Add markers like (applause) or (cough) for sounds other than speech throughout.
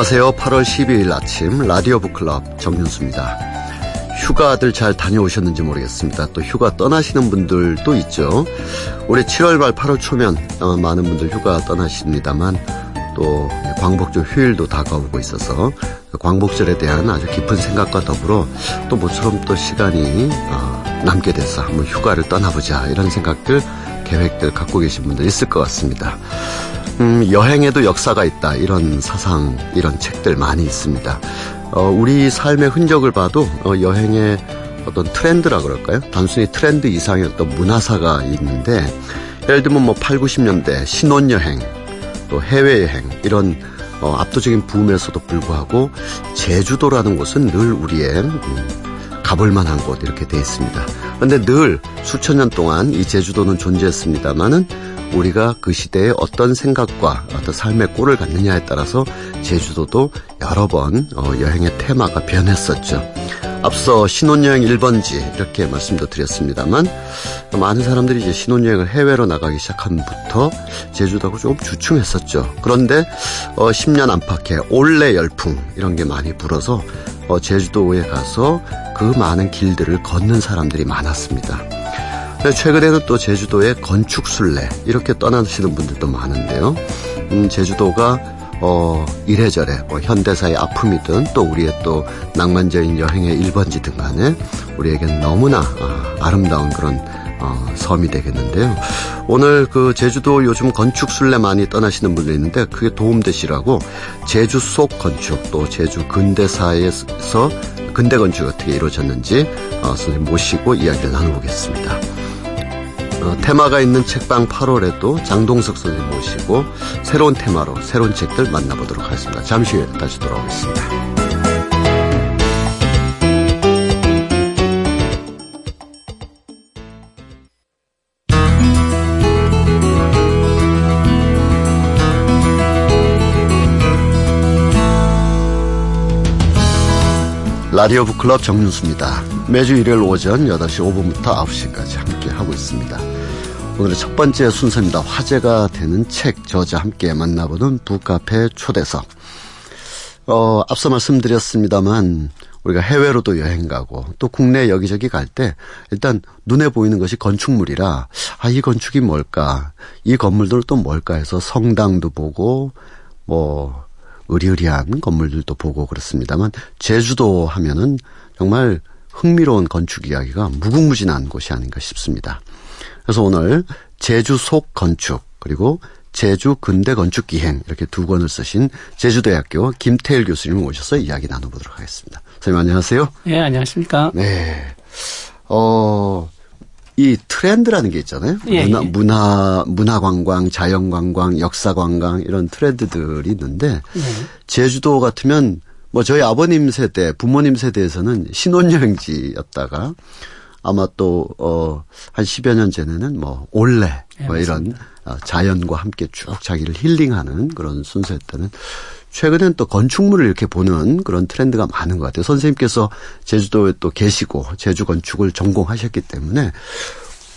안녕하세요. 8월 12일 아침 라디오 북클럽 정윤수입니다. 휴가들 잘 다녀오셨는지 모르겠습니다. 또 휴가 떠나시는 분들도 있죠. 올해 7월 말 8월 초면 어, 많은 분들 휴가 떠나십니다만 또 광복절 휴일도 다가오고 있어서 그 광복절에 대한 아주 깊은 생각과 더불어 또 모처럼 또 시간이 어, 남게 돼서 한번 휴가를 떠나보자 이런 생각들 계획들 갖고 계신 분들 있을 것 같습니다. 음, 여행에도 역사가 있다. 이런 사상, 이런 책들 많이 있습니다. 어, 우리 삶의 흔적을 봐도 어, 여행의 어떤 트렌드라 그럴까요? 단순히 트렌드 이상의 어떤 문화사가 있는데 예를 들면 뭐 8, 90년대 신혼여행, 또 해외여행 이런 어, 압도적인 붐에서도 불구하고 제주도라는 곳은 늘 우리의 음, 가볼 만한 곳 이렇게 돼 있습니다. 그런데 늘 수천 년 동안 이 제주도는 존재했습니다만은 우리가 그 시대에 어떤 생각과 어떤 삶의 꼴을 갖느냐에 따라서 제주도도 여러 번 어, 여행의 테마가 변했었죠. 앞서 신혼여행 1번지 이렇게 말씀도 드렸습니다만 많은 사람들이 이제 신혼여행을 해외로 나가기 시작한부터 제주도하고 조금 주춤했었죠. 그런데 어 10년 안팎의 올레 열풍 이런 게 많이 불어서 어 제주도에 가서 그 많은 길들을 걷는 사람들이 많았습니다. 최근에는 또 제주도의 건축순례 이렇게 떠나시는 분들도 많은데요. 음, 제주도가 어, 이래저래 뭐 현대사의 아픔이든 또 우리의 또 낭만적인 여행의 1번지든 간에 우리에겐 너무나 어, 아름다운 그런 어, 섬이 되겠는데요. 오늘 그 제주도 요즘 건축 순례 많이 떠나시는 분들 있는데 그게 도움되시라고 제주 속 건축 또 제주 근대사에서 근대 건축 어떻게 이루어졌는지 어, 선생님 모시고 이야기를 나눠보겠습니다. 어, 테마가 있는 책방 8월에도 장동석 선생님 모시고 새로운 테마로 새로운 책들 만나보도록 하겠습니다. 잠시 후에 다시 돌아오겠습니다. 라디오 북클럽 정윤수입니다. 매주 일요일 오전 8시 5분부터 9시까지 함께 하고 있습니다. 오늘의 첫 번째 순서입니다. 화제가 되는 책 저자 함께 만나보는 북카페 초대석. 어, 앞서 말씀드렸습니다만 우리가 해외로도 여행 가고 또 국내 여기저기 갈 때 일단 눈에 보이는 것이 건축물이라 아, 이 건축이 뭘까? 이 건물들 또 뭘까 해서 성당도 보고 뭐 의리의리한 건물들도 보고 그렇습니다만 제주도 하면은 정말 흥미로운 건축 이야기가 무궁무진한 곳이 아닌가 싶습니다. 그래서 오늘 제주 속 건축 그리고 제주 근대 건축 기행 이렇게 두 권을 쓰신 제주대학교 김태일 교수님을 모셔서 이야기 나눠보도록 하겠습니다. 선생님 안녕하세요. 네, 안녕하십니까. 네. 어, 이 트렌드라는 게 있잖아요. 예, 문화, 예. 문화, 문화 관광, 자연 관광, 역사 관광 이런 트렌드들이 있는데 예. 제주도 같으면 뭐 저희 아버님 세대, 부모님 세대에서는 신혼여행지였다가 아마 또, 어, 한 10여 년 전에는 뭐, 올레, 예, 뭐 이런 어, 자연과 함께 쭉 자기를 힐링하는 그런 순서였다는 최근엔 또 건축물을 이렇게 보는 그런 트렌드가 많은 것 같아요. 선생님께서 제주도에 또 계시고 제주 건축을 전공하셨기 때문에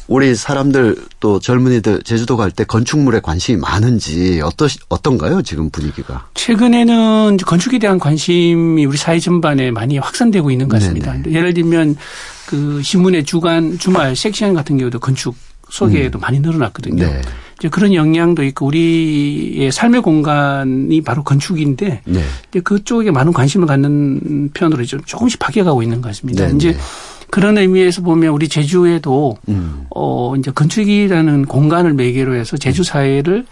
우리 사람들 또 젊은이들 제주도 갈 때 건축물에 관심이 많은지 어떠 어떤가요 지금 분위기가? 최근에는 건축에 대한 관심이 우리 사회 전반에 많이 확산되고 있는 것 같습니다. 네네. 예를 들면 그 신문의 주간 주말 섹션 같은 경우도 건축 소개도 음. 많이 늘어났거든요. 네. 이제 그런 영향도 있고 우리의 삶의 공간이 바로 건축인데 네. 이제 그쪽에 많은 관심을 갖는 편으로 좀 조금씩 바뀌어가고 있는 것 같습니다. 네. 이제 네. 그런 의미에서 보면 우리 제주에도 음. 어 이제 건축이라는 공간을 매개로 해서 제주 사회를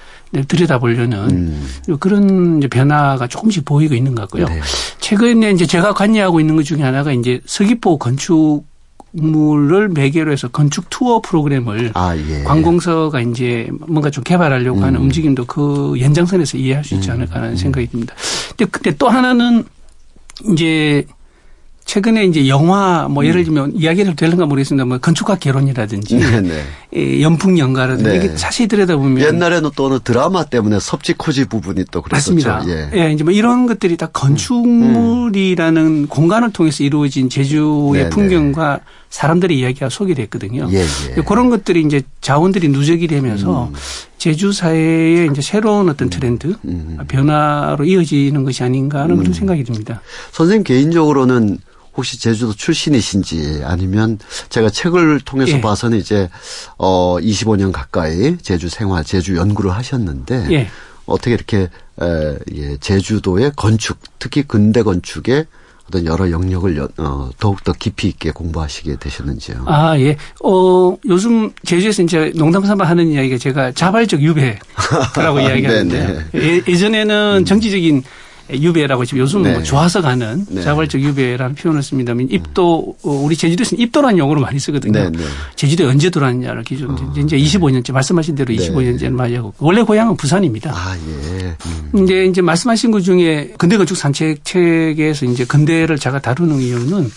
들여다보려는 음. 그런 이제 변화가 조금씩 보이고 있는 것 같고요. 네. 최근에 이제 제가 관여하고 있는 것 중에 하나가 이제 서귀포 건축 물을 매개로 해서 건축 투어 프로그램을 아, 예. 관공서가 이제 뭔가 좀 개발하려고 음. 하는 움직임도 그 연장선에서 이해할 수 있지 음. 않을까 하는 음. 생각이 듭니다. 근데 그때 또 하나는 이제 최근에 이제 영화 뭐 예를 음. 들면 이야기를 될는가 모르겠습니다. 뭐 건축학 개론이라든지. 네. 예, 연풍 연가라든지 네. 이게 자세히 들여다보면 옛날에는 또 어느 드라마 때문에 섭지 코지 부분이 또 그랬었죠. 맞습니다. 예. 예, 이제 뭐 이런 것들이 다 건축물이라는 음. 공간을 통해서 이루어진 제주의 네네. 네. 풍경과 사람들의 이야기가 소개됐거든요. 예, 예. 그런 것들이 이제 자원들이 누적이 되면서 음. 제주 사회의 이제 새로운 어떤 음. 트렌드 음. 변화로 이어지는 것이 아닌가 하는 그런 음. 생각이 듭니다. 선생님 개인적으로는 혹시 제주도 출신이신지 아니면 제가 책을 통해서 예. 봐서는 이제 어 25년 가까이 제주 생활, 제주 연구를 하셨는데 예. 어떻게 이렇게 에, 예, 제주도의 건축, 특히 근대 건축의 어떤 여러 영역을 어, 더욱더 깊이 있게 공부하시게 되셨는지요? 아, 예. 어, 요즘 제주에서 이제 농담 삼아 하는 이야기가 제가 자발적 유배라고 (laughs) 이야기하는데 예, 예전에는 정치적인 유배라고 지금 요즘 뭐 네. 뭐 좋아서 가는 네. 자발적 유배라는 표현을 씁니다만 입도 어, 우리 제주도에서는 입도라는 용어로 많이 쓰거든요. 네. 네. 제주도에 언제 들어왔냐를 기준 어. 이제 25년째 말씀하신 대로 25년째를 맞이하고 원래 고향은 부산입니다. 아 예. 음. 이제 이제 말씀하신 것 중에 근대 건축 산책 책에서 이제 근대를 제가 다루는 이유는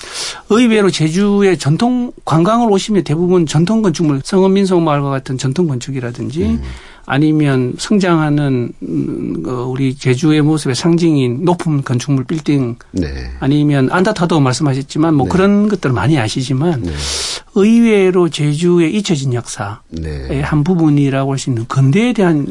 의외로 제주의 전통 관광을 오시면 대부분 전통 건축물 성원민속마을과 같은 전통 건축이라든지 음. 아니면 성장하는 음, 그 우리 제주의 모습의 상징인 높은 건축물 빌딩 네. 아니면 안다타도 말씀하셨지만 뭐 네. 그런 것들을 많이 아시지만 네. 의외로 제주의 잊혀진 역사의 네. 한 부분이라고 할 수 있는 근대에 대한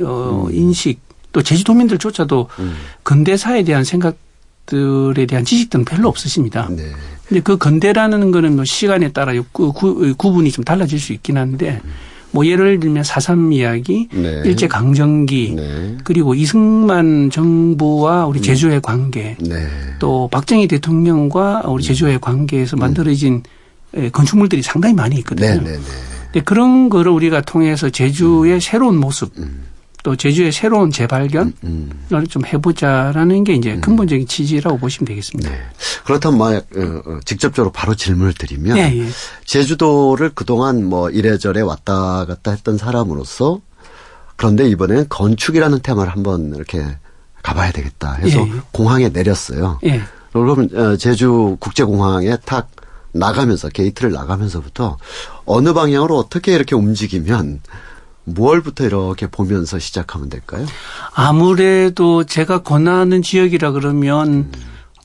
어 음. 인식 또 제주도민들조차도 음. 근대사에 대한 생각들에 대한 지식들은 별로 없으십니다. 네. 근데 그 근대라는 거는 뭐 시간에 따라 구, 구, 구분이 좀 달라질 수 있긴 한데 음. 뭐 예를 들면 사삼 이야기, 네. 일제 강점기, 네. 그리고 이승만 정부와 우리 음. 제주의 관계, 네. 또 박정희 대통령과 우리 음. 제주의 관계에서 음. 만들어진 음. 건축물들이 상당히 많이 있거든요. 네, 네, 네. 근데 그런 거를 우리가 통해서 제주의 음. 새로운 모습, 음. 또 제주의 새로운 재발견을 음, 음. 좀 해보자라는 게 이제 음. 근본적인 취지라고 보시면 되겠습니다. 네. 그렇다면 만약 어, 어, 직접적으로 바로 질문을 드리면 네, 예. 제주도를 그동안 뭐 이래저래 왔다 갔다 했던 사람으로서 그런데 이번에는 건축이라는 테마를 한번 이렇게 가봐야 되겠다 해서 예, 예. 공항에 내렸어요. 예. 그러면 어, 제주 국제공항에 탁 나가면서 게이트를 나가면서부터 어느 방향으로 어떻게 이렇게 움직이면 무얼부터 이렇게 보면서 시작하면 될까요? 아무래도 제가 권하는 지역이라 그러면 음.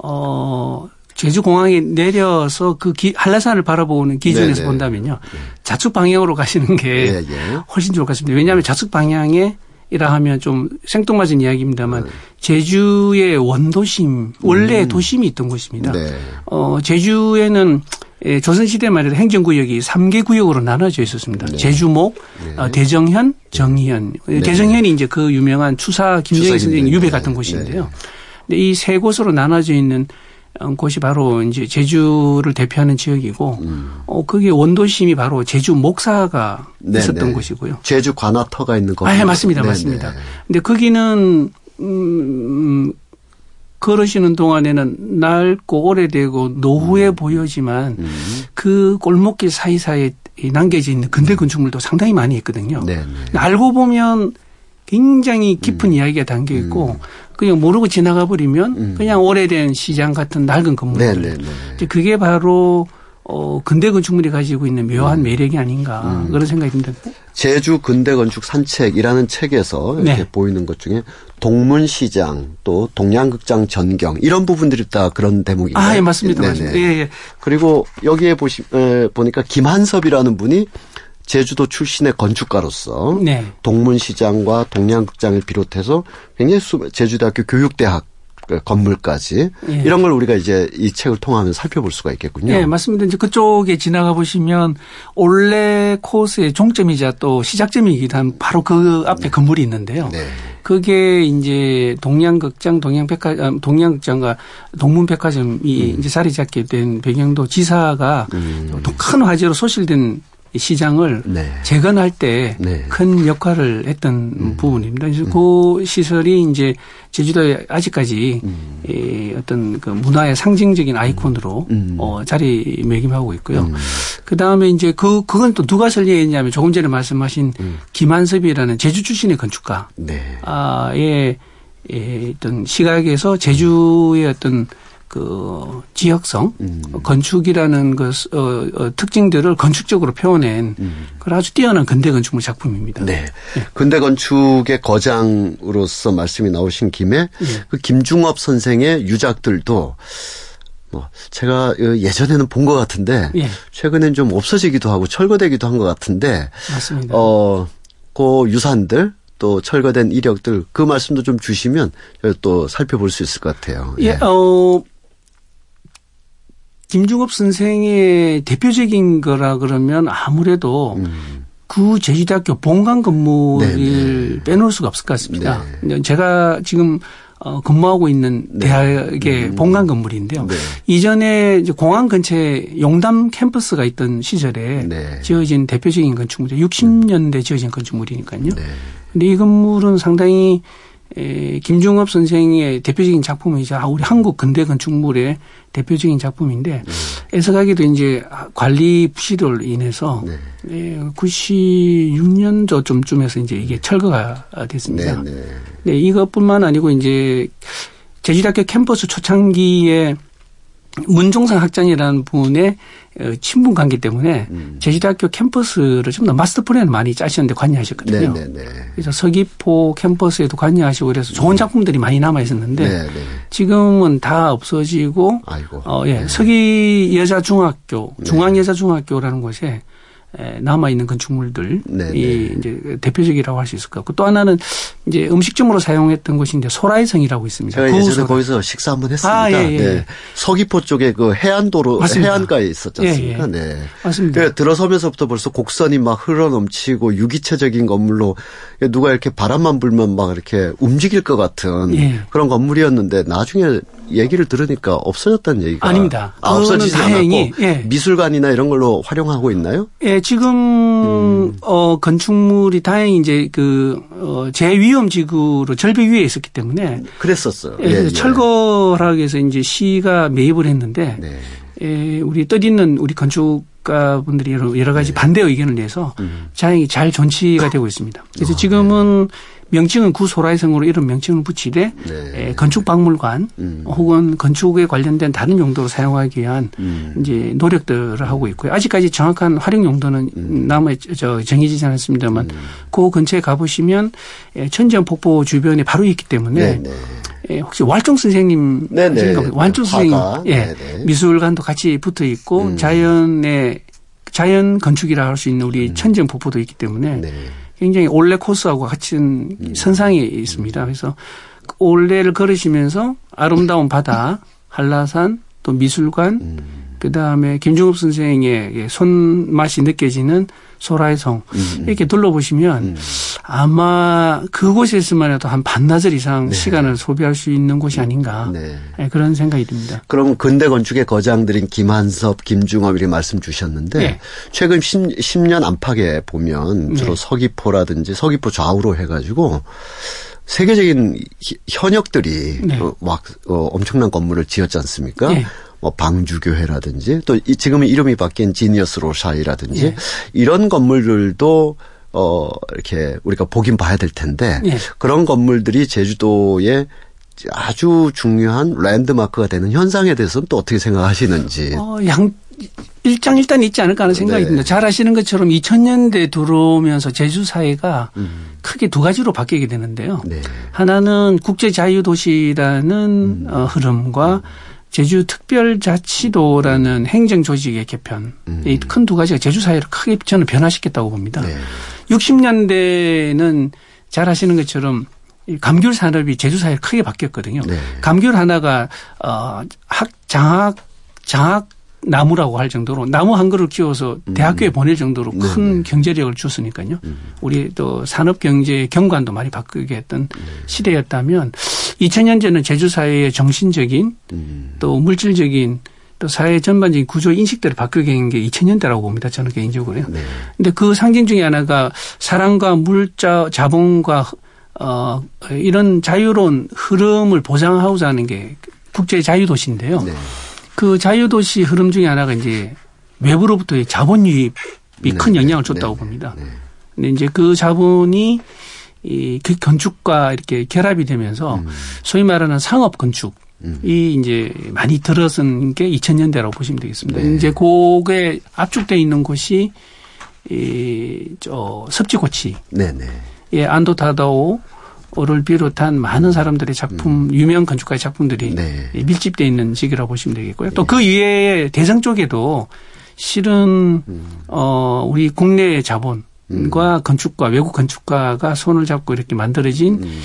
어 제주공항에 내려서 그 기, 한라산을 바라보는 기준에서 네네. 본다면요. 네. 좌측 방향으로 가시는 게 네, 네. 훨씬 좋을 것 같습니다. 왜냐하면 좌측 방향에 이라 하면 좀 생뚱맞은 이야기입니다만 네. 제주의 원도심 원래 음. 도심이 있던 곳입니다. 네. 어 제주에는 예, 조선시대 말에도 행정구역이 3개 구역으로 나눠져 있었습니다. 네. 제주목, 네. 어, 대정현, 정현. 네. 대정현이 이제 그 유명한 추사 김정희 선생 유배 같은 곳인데요. 네. 근데 이 세 곳으로 나눠져 있는 어, 곳이 바로 이제 제주를 대표하는 지역이고, 음. 어, 그게 원도심이 바로 제주 목사가 네 있었던 네. 곳이고요. 제주 관아터가 있는 곳. 아, 예, 맞습니다. 맞습니다. 근데 거기는, 음, 걸으시는 동안에는 낡고 오래되고 노후해 음. 보여지만 음. 그 골목길 사이사이에 남겨져 있는 근대 건축물도 상당히 많이 있거든요. 네, 네. 알고 보면 굉장히 깊은 음. 이야기가 담겨 있고 음. 그냥 모르고 지나가 버리면 음. 그냥 오래된 시장 같은 낡은 건물들. 네, 네, 네. 그게 바로 어, 근대 건축물이 가지고 있는 묘한 음. 매력이 아닌가 음. 그런 생각이 듭니다. 제주 근대 건축 산책이라는 책에서 이렇게 네. 보이는 것 중에 동문시장 또 동양극장 전경 이런 부분들이 다 그런 대목인가요? 아, 예, 맞습니다. 네네. 맞습니다. 예, 예. 그리고 여기에 보시 에, 보니까 김한섭이라는 분이 제주도 출신의 건축가로서 네. 동문시장과 동양극장을 비롯해서 굉장히 수, 제주대학교 교육대학 그 건물까지 예. 이런 걸 우리가 이제 이 책을 통하면 살펴볼 수가 있겠군요. 네, 맞습니다. 이제 그쪽에 지나가 보시면 올레 코스의 종점이자 또 시작점이기도 한 바로 그 앞에 네. 건물이 있는데요. 네. 그게 이제 동양극장, 동양백화, 아, 동양극장과 동문백화점이 음. 이제 자리 잡게 된 배경도 지사가 음. 큰 화제로 소실된 시장을 네. 재건할 때큰 네. 역할을 했던 음. 부분입니다. 그래서 음. 그 시설이 이제 제주도에 아직까지 음. 이 어떤 그 문화의 상징적인 아이콘으로 음. 어, 자리매김하고 있고요. 음. 그 다음에 이제 그 그건 또 누가 설계했냐면 조금 전에 말씀하신 음. 김한섭이라는 제주 출신의 건축가. 네. 아의 예, 어떤 시각에서 제주의 어떤 그 지역성 음. 건축이라는 그 어, 어, 특징들을 건축적으로 표현한 음. 그 아주 뛰어난 근대 건축물 작품입니다. 네. 네. 근대 건축의 거장으로서 말씀이 나오신 김에 네. 그 김중업 선생의 유작들도 뭐 제가 예전에는 본 것 같은데 예. 최근엔 좀 없어지기도 하고 철거되기도 한 것 같은데 맞습니다. 어, 그 유산들 또 철거된 이력들 그 말씀도 좀 주시면 또 살펴볼 수 있을 것 같아요. 예, 예 어. 김중업 선생의 대표적인 거라 그러면 아무래도 음. 그 제주대학교 본관 건물을 네네. 네. 빼놓을 수가 없을 것 같습니다. 네. 제가 지금 어, 근무하고 있는 네. 대학의 음. 본관 건물인데요. 네. 이전에 공항 근처에 용담 캠퍼스가 있던 시절에 네. 지어진 대표적인 건축물이죠. 60년대 지어진 건축물이니까요. 네. 근데 이 건물은 상당히 에, 김중업 선생의 대표적인 작품이자 아, 우리 한국 근대 건축물의 대표적인 작품인데 네. 애석하게도 이제 관리 부실로 인해서 네. 에, 96년도 쯤쯤에서 이제 이게 철거가 됐습니다. 네, 네. 네, 이것뿐만 아니고 이제 제주대학교 캠퍼스 초창기에 문종상 학장이라는 분의 어, 친분 관계 때문에 음. 제주대학교 캠퍼스를 좀 더 마스터 플랜을 많이 짜시는데 관여하셨거든요. 네네네. 네, 네. 그래서 서귀포 캠퍼스에도 관여하시고 그래서 좋은 음. 작품들이 많이 남아 있었는데. 네. 지금은 다 없어지고 아이고. 어, 예. 네. 서귀 여자중학교, 중앙여자중학교라는 곳에 남아 있는 건축물들이 네, 네. 이제 대표적이라고 할 수 있을 것 같고 또 하나는 이제 음식점으로 사용했던 곳인데 소라이성이라고 있습니다. 제가 예전에 소라. 거기서 식사 한번 했습니다. 아, 예, 예. 네. 서귀포 쪽에 그 해안도로 맞습니다. 해안가에 있었지 않습니까? 예, 예. 네. 맞습니다. 그 들어서면서부터 벌써 곡선이 막 흘러 넘치고 유기체적인 건물로 누가 이렇게 바람만 불면 막 이렇게 움직일 것 같은 예. 그런 건물이었는데 나중에 얘기를 들으니까 없어졌다는 얘기가 아닙니다. 아, 없어지지 다행히 예. 미술관이나 이런 걸로 활용하고 있나요? 예, 지금 음. 어 건축물이 다행히 이제 그 어, 제위험 지구로 절벽 위에 있었기 때문에 그랬었어요. 예, 예, 예. 철거하기 위해서 이제 시가 매입을 했는데 네. 예, 우리 뜻 있는 우리 건축가분들이 여러 가지 네. 반대 의견을 내서 음. 다행히 잘 존치가 되고 있습니다. 그래서 어, 지금은 네. 명칭은 구소라이성으로 이런 명칭을 붙이되 네. 건축박물관 음. 혹은 건축에 관련된 다른 용도로 사용하기 위한 음. 이제 노력들을 하고 있고요. 아직까지 정확한 활용 용도는 음. 남아 저 정해지지 않았습니다만 음. 그 근처에 가보시면 천지연 폭포 주변에 바로 있기 때문에 네, 네. 예, 혹시 왈종 선생님 네네. 왈종 선생님 예, 네네. 미술관도 같이 붙어 있고 음. 자연의 자연 건축이라 할 수 있는 우리 음. 천지연 폭포도 있기 때문에 네. 굉장히 올레 코스하고 같은 음. 선상에 있습니다. 그래서 그 올레를 걸으시면서 아름다운 바다, 한라산, 또 미술관, 음. 그 다음에 김중업 선생의 손맛이 느껴지는 소라의 성 음. 이렇게 둘러보시면 음. 아마 그곳에서만 해도 한 반나절 이상 네. 시간을 소비할 수 있는 곳이 아닌가 네. 네, 그런 생각이 듭니다. 그럼 근대 건축의 거장들인 김한섭, 김중업 이렇게 말씀 주셨는데 네. 최근 10, 년 안팎에 보면 주로 네. 서귀포라든지 서귀포 좌우로 해가지고 세계적인 현역들이 네. 막 어, 엄청난 건물을 지었지 않습니까? 뭐 방주교회라든지 또 지금은 이름이 바뀐 지니어스 로샤이라든지 예. 이런 건물들도 어 이렇게 우리가 보긴 봐야 될 텐데 예. 그런 건물들이 제주도에 아주 중요한 랜드마크가 되는 현상에 대해서는 또 어떻게 생각하시는지. 어, 양 일장 일단 있지 않을까 하는 생각이 네. 듭니다. 잘 아시는 것처럼 2000년대 들어오면서 제주 사회가 음. 크게 두 가지로 바뀌게 되는데요. 네. 하나는 국제 자유 도시라는 음. 어, 흐름과 제주 특별자치도라는 행정 조직의 개편 음. 이큰 두 가지가 제주 사회를 크게 저는 변화시켰다고 봅니다. 네. 60년대는 잘 아시는 것처럼 감귤 산업이 제주 사회를 크게 바뀌었거든요. 네. 감귤 하나가 어 학 장학 장학 나무라고 할 정도로 나무 한 그루 키워서 음. 대학교에 음. 보낼 정도로 큰 네네. 경제력을 줬으니까요. 음. 우리 또 산업 경제 경관도 많이 바꾸게 했던 네. 시대였다면 2000년대는 제주 사회의 정신적인 음. 또 물질적인 또 사회 전반적인 구조 인식들을 바꾸게 한 게 2000년대라고 봅니다. 저는 개인적으로요. 네. 근데 그 상징 중에 하나가 사랑과 물자 자본과 어 이런 자유로운 흐름을 보장하고자 하는 게 국제 자유도시인데요. 네. 그 자유도시 흐름 중에 하나가 이제 외부로부터의 자본 유입이 네. 큰 영향을 줬다고 네. 봅니다. 네. 근데 이제 그 자본이 이그 건축과 이렇게 결합이 되면서 음. 소위 말하는 상업 건축 음. 이 이제 많이 들어선 게 2000년대라고 보시면 되겠습니다. 네. 이제 그게 압축돼 있는 곳이 이저 섭지고치, 네네. 예 안도타다오 를 비롯한 많은 사람들의 작품, 음. 유명 건축가의 작품들이 네. 밀집되어 있는 시기라고 보시면 되겠고요. 또 그 이외에 대성 쪽에도 실은 음. 어 우리 국내 자본 과 음. 건축가 외국 건축가가 손을 잡고 이렇게 만들어진 음.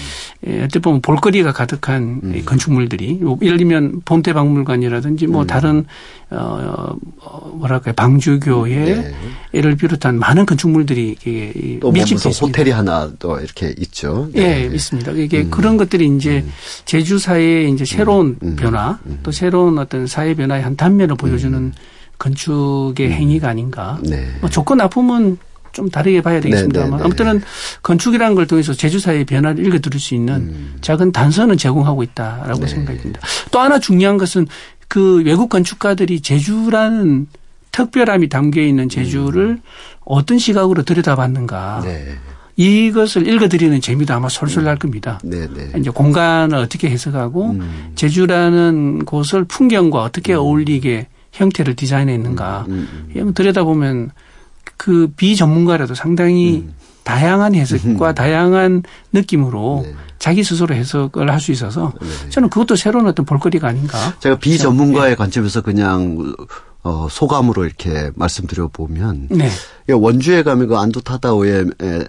예, 어떻게 보면 볼거리가 가득한 음. 건축물들이 예를 들면 본태 박물관이라든지 뭐 음. 다른 어, 어 뭐랄까요 방주교회를 네. 비롯한 많은 건축물들이 밀집돼 있습니다. 호텔이 하나 또 이렇게 있죠. 네, 예, 있습니다. 이게 음. 그런 것들이 이제 음. 제주 사회의 이제 새로운 변화 또 새로운 어떤 사회 변화의 한 단면을 보여주는 건축의 행위가 아닌가. 네. 뭐 조건 나쁘면 좀 다르게 봐야 되겠습니다만 네, 네, 네. 아무튼 건축이라는 걸 통해서 제주사의 변화를 읽어 들을 수 있는 음. 작은 단서는 제공하고 있다라고 네. 생각이 듭니다. 또 하나 중요한 것은 그 외국 건축가들이 제주라는 특별함이 담겨 있는 제주를 음. 어떤 시각으로 들여다봤는가. 네. 이것을 읽어드리는 재미도 아마 솔솔 날 겁니다. 네, 네. 이제 공간을 어떻게 해석하고 음. 제주라는 곳을 풍경과 어떻게 음. 어울리게 형태를 디자인했는가. 음, 음, 음. 들여다보면 그 비전문가라도 상당히 음. 다양한 해석과 음. 다양한 느낌으로 네. 자기 스스로 해석을 할 수 있어서 네. 저는 그것도 새로운 어떤 볼거리가 아닌가. 제가 비전문가의 네. 관점에서 그냥 어, 소감으로 이렇게 말씀드려 보면 네. 원주에 가면 그 안도 타다오의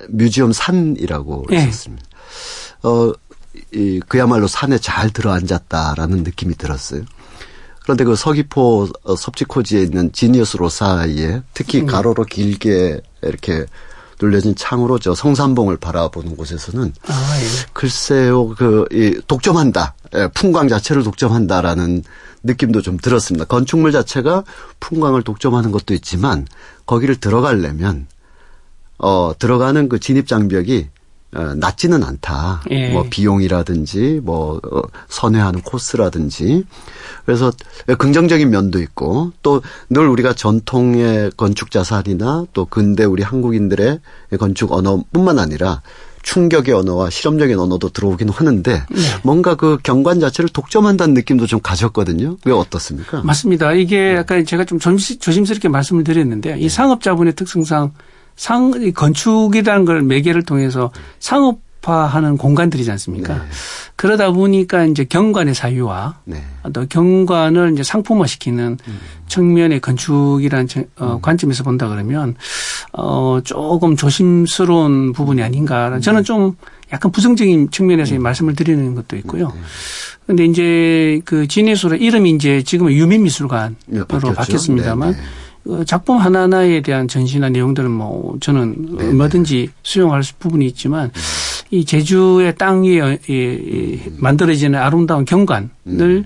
뮤지엄 산이라고 네. 있었습니다. 어, 이, 그야말로 산에 잘 들어앉았다라는 느낌이 들었어요. 그런데 그 서귀포 어, 섭지코지에 있는 지니어스 로사이에 특히 음. 가로로 길게 이렇게 눌려진 창으로 저 성산봉을 바라보는 곳에서는 아, 예. 글쎄요 그 이 독점한다 예, 풍광 자체를 독점한다라는 느낌도 좀 들었습니다. 건축물 자체가 풍광을 독점하는 것도 있지만 거기를 들어가려면 어 들어가는 그 진입 장벽이 어, 낮지는 않다. 예. 뭐 비용이라든지 뭐 어, 선회하는 코스라든지 그래서 긍정적인 면도 있고 또 늘 우리가 전통의 건축 자산이나 또 근대 우리 한국인들의 건축 언어뿐만 아니라 충격의 언어와 실험적인 언어도 들어오긴 하는데 네. 뭔가 그 경관 자체를 독점한다는 느낌도 좀 가졌거든요. 왜 어떻습니까? 맞습니다. 이게 약간 제가 좀 조심스럽게 말씀을 드렸는데 이 네. 상업자본의 특성상 상 건축이라는 걸 매개를 통해서 상업화하는 공간들이지 않습니까? 네. 그러다 보니까 이제 경관의 사유와 네. 또 경관을 이제 상품화시키는 음. 측면의 건축이라는 어, 음. 관점에서 본다 그러면 어 조금 조심스러운 부분이 아닌가. 음. 저는 좀 약간 부정적인 측면에서 음. 말씀을 드리는 것도 있고요. 네. 근데 이제 그 진해수로 이름이 이제 지금은 유민미술관으로 네, 바뀌었습니다만 네, 네. 그 작품 하나하나에 대한 전시나 내용들은 뭐 저는 네 얼마든지 수용할 부분이 있지만 음. 이 제주의 땅이 만들어지는 아름다운 경관을 음.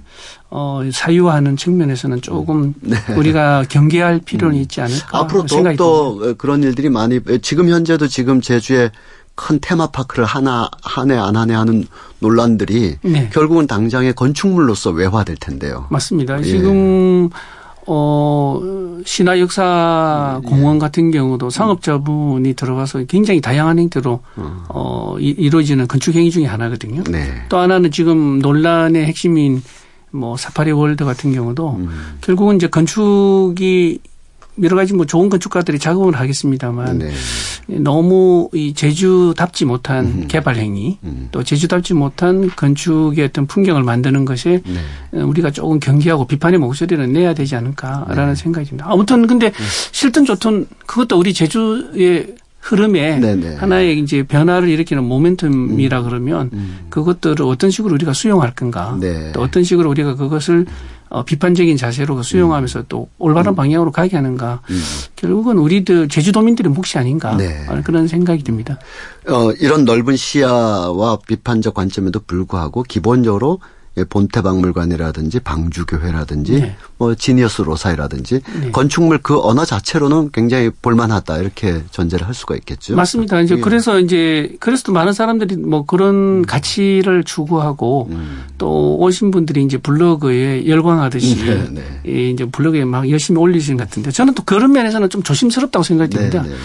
어, 사유화하는 측면에서는 조금 네. 우리가 경계할 필요는 음. 있지 않을까 앞으로 더욱더 그런 일들이 많이 지금 현재도 지금 제주에 큰 테마파크를 하나 한해안한해 하는 논란들이 네. 결국은 당장의 건축물로서 외화될 텐데요. 맞습니다. 예. 지금 어, 신화 역사 네. 공원 같은 경우도 상업자분이 들어가서 굉장히 다양한 형태로 어, 어 이 루어지는 건축 행위 중에 하나거든요. 네. 또 하나는 지금 논란의 핵심인 뭐 사파리 월드 같은 경우도 음. 결국은 이제 건축이 여러 가지 뭐 좋은 건축가들이 작업을 하겠습니다만 네. 너무 이 제주답지 못한 음. 개발 행위 음. 또 제주답지 못한 건축의 어떤 풍경을 만드는 것에 네. 우리가 조금 경계하고 비판의 목소리를 내야 되지 않을까라는 네. 생각이 듭니다. 아무튼 근데 네. 싫든 좋든 그것도 우리 제주의 흐름에 네네. 네. 하나의 이제 변화를 일으키는 모멘텀이라 음. 그러면 음. 그것들을 어떤 식으로 우리가 수용할 건가 네. 또 어떤 식으로 우리가 그것을 어, 비판적인 자세로 수용하면서 음. 또 올바른 음. 방향으로 가게 하는가. 음. 결국은 우리들 제주도민들의 몫이 아닌가 네. 그런 생각이 듭니다. 어, 이런 넓은 시야와 비판적 관점에도 불구하고 기본적으로 예, 본태박물관이라든지 방주교회라든지 네. 뭐 지니어스 로사이라든지 네. 건축물 그 언어 자체로는 굉장히 볼만하다 이렇게 전제를 할 수가 있겠죠. 맞습니다. 이제 예. 그래서 이제 그래서 또 많은 사람들이 뭐 그런 음. 가치를 추구하고 음. 또 오신 분들이 이제 블로그에 열광하듯이 네, 네. 이제 블로그에 막 열심히 올리시는 것 같은데 저는 또 그런 면에서는 좀 조심스럽다고 생각이 네, 듭니다. 네.